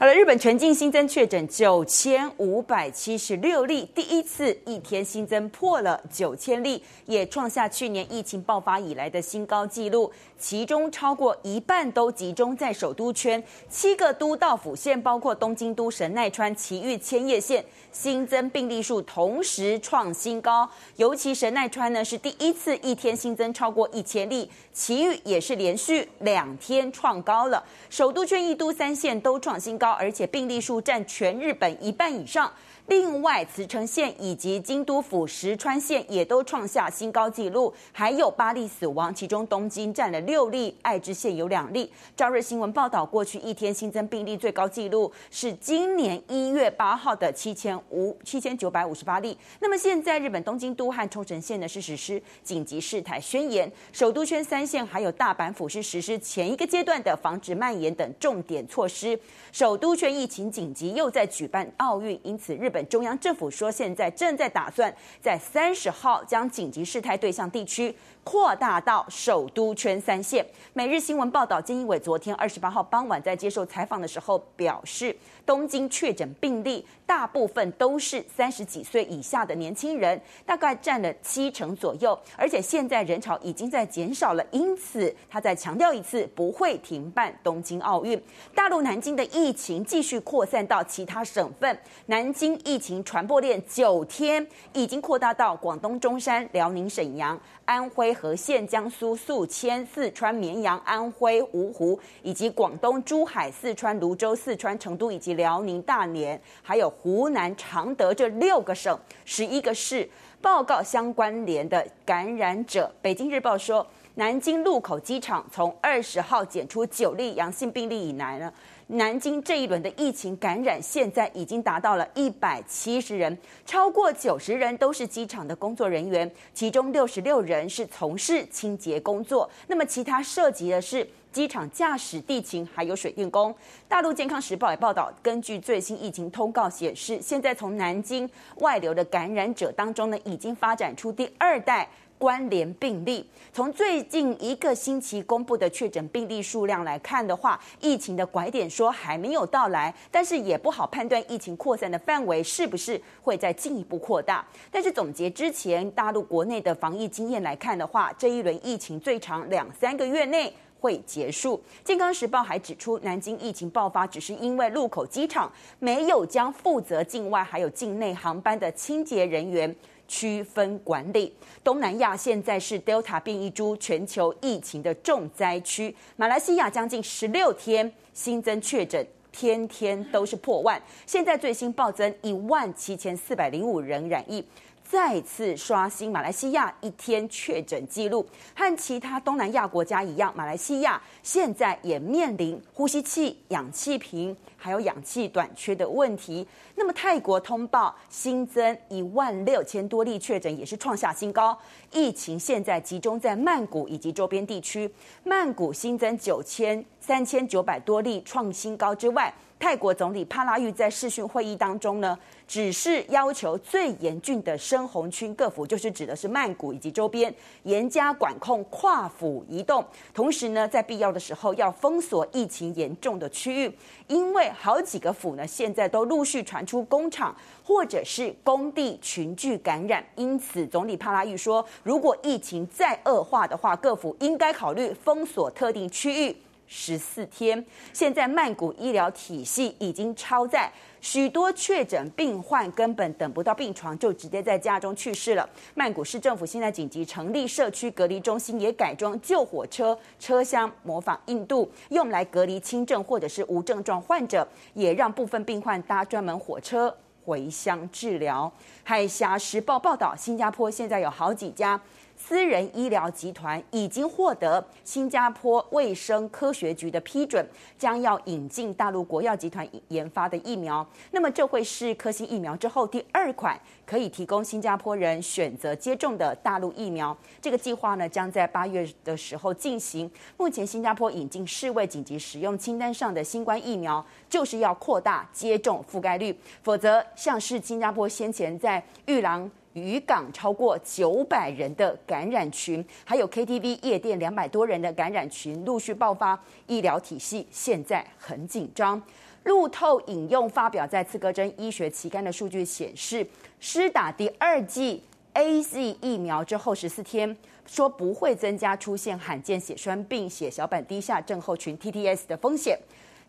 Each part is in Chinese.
好了，日本全境新增确诊九千五百七十六例，第一次一天新增破了九千例，也创下去年疫情爆发以来的新高纪录。其中超过一半都集中在首都圈，七个都道府县，包括东京都、神奈川、埼玉、千叶县，新增病例数同时创新高。尤其神奈川呢是第一次一天新增超过一千例，埼玉也是连续两天创高了。首都圈一都三县都创新高，而且病例数占全日本一半以上。另外，茨城县以及京都府石川县也都创下新高纪录，还有八例死亡，其中东京占了六例，爱知县有两例。朝日新闻报道，过去一天新增病例最高纪录是今年一月八号的七千五七千九百五十八例。那么现在，日本东京都和冲绳县呢是实施紧急事态宣言，首都圈三县还有大阪府是实施前一个阶段的防止蔓延等重点措施。首都圈疫情紧急，又在举办奥运，因此日本。中央政府说，现在正在打算在三十号将紧急事态对象地区扩大到首都圈三县。每日新闻报道，菅义伟昨天二十八号傍晚在接受采访的时候表示，东京确诊病例大部分都是三十几岁以下的年轻人，大概占了七成左右，而且现在人潮已经在减少了，因此他再强调一次，不会停办东京奥运。大陆南京的疫情情继续扩散到其他省份，南京疫情传播链九天已经扩大到广东中山、辽宁沈阳、安徽和县、江苏宿迁、四川绵阳、安徽芜湖，以及广东珠海、四川泸州、四川成都以及辽宁大连，还有湖南常德这六个省、十一个市报告相关联的感染者。北京日报说，南京禄口机场从二十号检出九例阳性病例以来呢，南京这一轮的疫情感染现在已经达到了一百七十人，超过九十人都是机场的工作人员，其中六十六人是从事清洁工作，那么其他涉及的是。机场驾驶、地勤还有水电工。大陆健康时报也报道，根据最新疫情通告显示，现在从南京外流的感染者当中呢，已经发展出第二代关联病例。从最近一个星期公布的确诊病例数量来看的话，疫情的拐点说还没有到来，但是也不好判断疫情扩散的范围是不是会再进一步扩大。但是总结之前大陆国内的防疫经验来看的话，这一轮疫情最长两三个月内。会结束。健康时报还指出，南京疫情爆发只是因为禄口机场没有将负责境外还有境内航班的清洁人员区分管理。东南亚现在是 Delta 变异株全球疫情的重灾区。马来西亚将近十六天新增确诊，天天都是破万。现在最新暴增一万七千四百零五人染疫。再次刷新马来西亚一天确诊记录，和其他东南亚国家一样，马来西亚现在也面临呼吸器、氧气瓶还有氧气短缺的问题。那么泰国通报新增一万六千多例确诊，也是创下新高。疫情现在集中在曼谷以及周边地区，曼谷新增九千三千九百多例创新高之外，泰国总理帕拉育在视讯会议当中呢，只是要求最严峻的深红区各府，就是指的是曼谷以及周边，严加管控跨府移动，同时呢，在必要的时候要封锁疫情严重的区域，因为好几个府呢，现在都陆续传出工厂或者是工地群聚感染，因此总理帕拉育说，如果疫情再恶化的话，各府应该考虑封锁特定区域。十四天，现在曼谷医疗体系已经超载，许多确诊病患根本等不到病床，就直接在家中去世了。曼谷市政府现在紧急成立社区隔离中心，也改装救火车车厢，模仿印度，用来隔离轻症或者是无症状患者，也让部分病患搭专门火车回乡治疗。海峡时报报道，新加坡现在有好几家。私人医疗集团已经获得新加坡卫生科学局的批准，将要引进大陆国药集团研发的疫苗。那么，这会是科兴疫苗之后第二款可以提供新加坡人选择接种的大陆疫苗。这个计划呢，将在八月的时候进行。目前，新加坡引进世卫紧急使用清单上的新冠疫苗，就是要扩大接种覆盖率，否则，像是新加坡先前在玉郎。渔港超过九百人的感染群，还有 KTV 夜店两百多人的感染群陆续爆发，医疗体系现在很紧张。路透引用发表在《刺格针医学期刊》的数据显示，施打第二剂 AZ 疫苗之后十四天，说不会增加出现罕见血栓病、血小板低下症候群 （TTS） 的风险。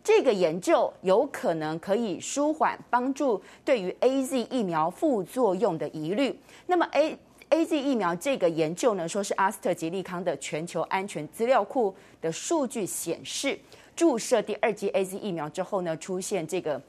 这个研究有可能可以舒缓帮助对于 AZ 疫苗副作用的疑虑。那么 A AZ 疫苗这个研究呢，说是阿斯特吉利康的全球安全资料库的数据显示，注射第二剂 AZ 疫苗之后呢，出现这个。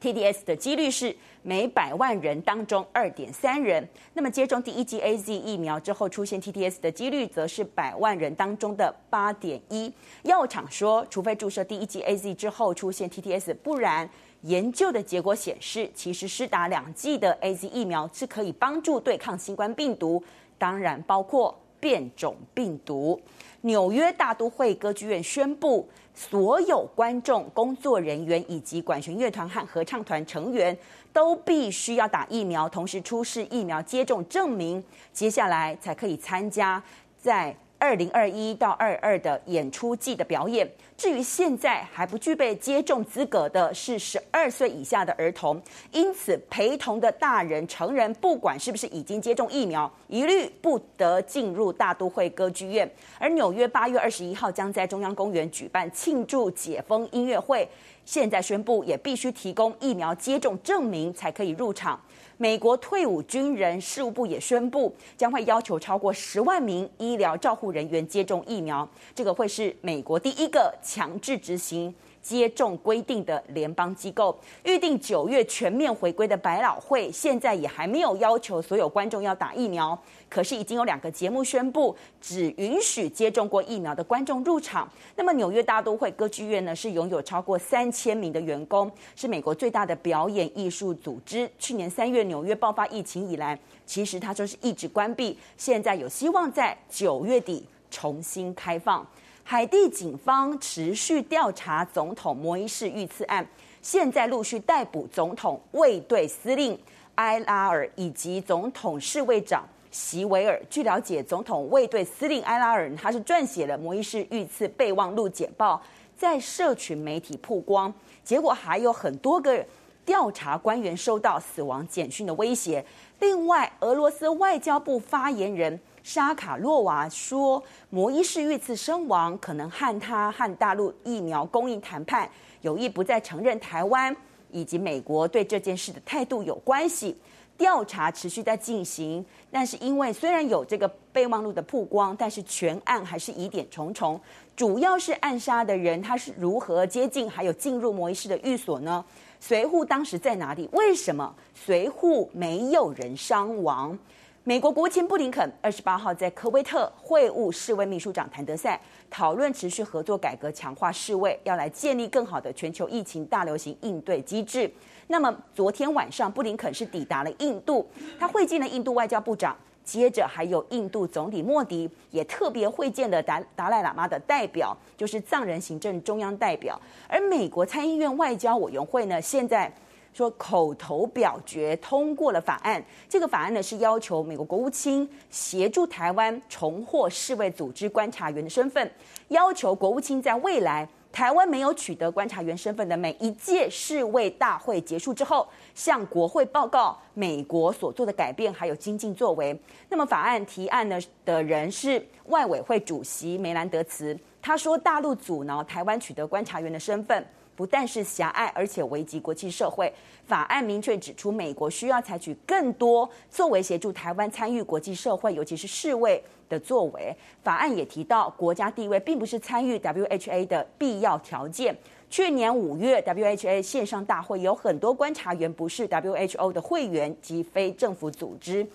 TDS 的几率是每百万人当中二点三人，那么接种第一剂 AZ 疫苗之后出现 TDS 的几率则是百万人当中的八点一。药厂说，除非注射第一剂 AZ 之后出现 TDS，不然研究的结果显示，其实施打两剂的 AZ 疫苗是可以帮助对抗新冠病毒，当然包括变种病毒。纽约大都会歌剧院宣布，所有观众、工作人员以及管弦乐团和合唱团成员都必须要打疫苗，同时出示疫苗接种证明，接下来才可以参加在。二零二一到二二的演出季的表演，至于现在还不具备接种资格的是十二岁以下的儿童，因此陪同的大人、成人，不管是不是已经接种疫苗，一律不得进入大都会歌剧院。而纽约八月二十一号将在中央公园举办庆祝解封音乐会，现在宣布也必须提供疫苗接种证明才可以入场。美国退伍军人事务部也宣布，将会要求超过十万名医疗照护人员接种疫苗。这个会是美国第一个强制执行接种规定的联邦机构。预定九月全面回归的百老汇，现在也还没有要求所有观众要打疫苗。可是已经有两个节目宣布，只允许接种过疫苗的观众入场。那么纽约大都会歌剧院呢，是拥有超过三千名的员工，是美国最大的表演艺术组织。去年三月纽约爆发疫情以来，其实它就是一直关闭，现在有希望在九月底重新开放。海地警方持续调查总统摩伊士遇刺案，现在陆续逮捕总统卫队司令埃拉尔以及总统侍卫长。席维尔，据了解，总统卫队司令埃拉尔他是撰写了摩伊士遇刺备忘录简报，在社群媒体曝光，结果还有很多个调查官员收到死亡简讯的威胁。另外，俄罗斯外交部发言人沙卡洛娃说，摩伊士遇刺身亡可能和他和大陆疫苗供应谈判有意不再承认台湾以及美国对这件事的态度有关系。调查持续在进行，但是因为虽然有这个备忘录的曝光，但是全案还是疑点重重。主要是暗杀的人他是如何接近，还有进入摩伊士的寓所呢？随扈当时在哪里？为什么随扈没有人伤亡？美国国务卿布林肯二十八号在科威特会晤世卫秘书长谭德赛，讨论持续合作、改革、强化世卫，要来建立更好的全球疫情大流行应对机制。那么昨天晚上，布林肯是抵达了印度，他会见了印度外交部长，接着还有印度总理莫迪也特别会见了达达赖喇嘛的代表，就是藏人行政中央代表。而美国参议院外交委员会呢，现在说口头表决通过了法案，这个法案呢是要求美国国务卿协助台湾重获世卫组织观察员的身份，要求国务卿在未来。台湾没有取得观察员身份的每一届世卫大会结束之后，向国会报告美国所做的改变还有精进作为。那么法案提案呢的人是外委会主席梅兰德茨，他说大陆阻挠台湾取得观察员的身份，不但是狭隘，而且危及国际社会。法案明确指出，美国需要采取更多作为，协助台湾参与国际社会，尤其是世卫的作为。法案也提到，国家地位并不是参与 WHA 的必要条件。去年五月，WHA 线上大会有很多观察员不是 WHO 的会员及非政府组织。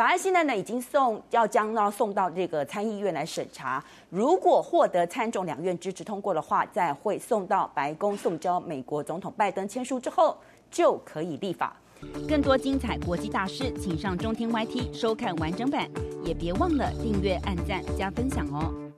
法案现在呢，已经送要将要送到这个参议院来审查。如果获得参众两院支持通过的话，再会送到白宫送交美国总统拜登签署之后，就可以立法。更多精彩国际大事，请上中天 YT 收看完整版，也别忘了订阅、按赞、加分享哦。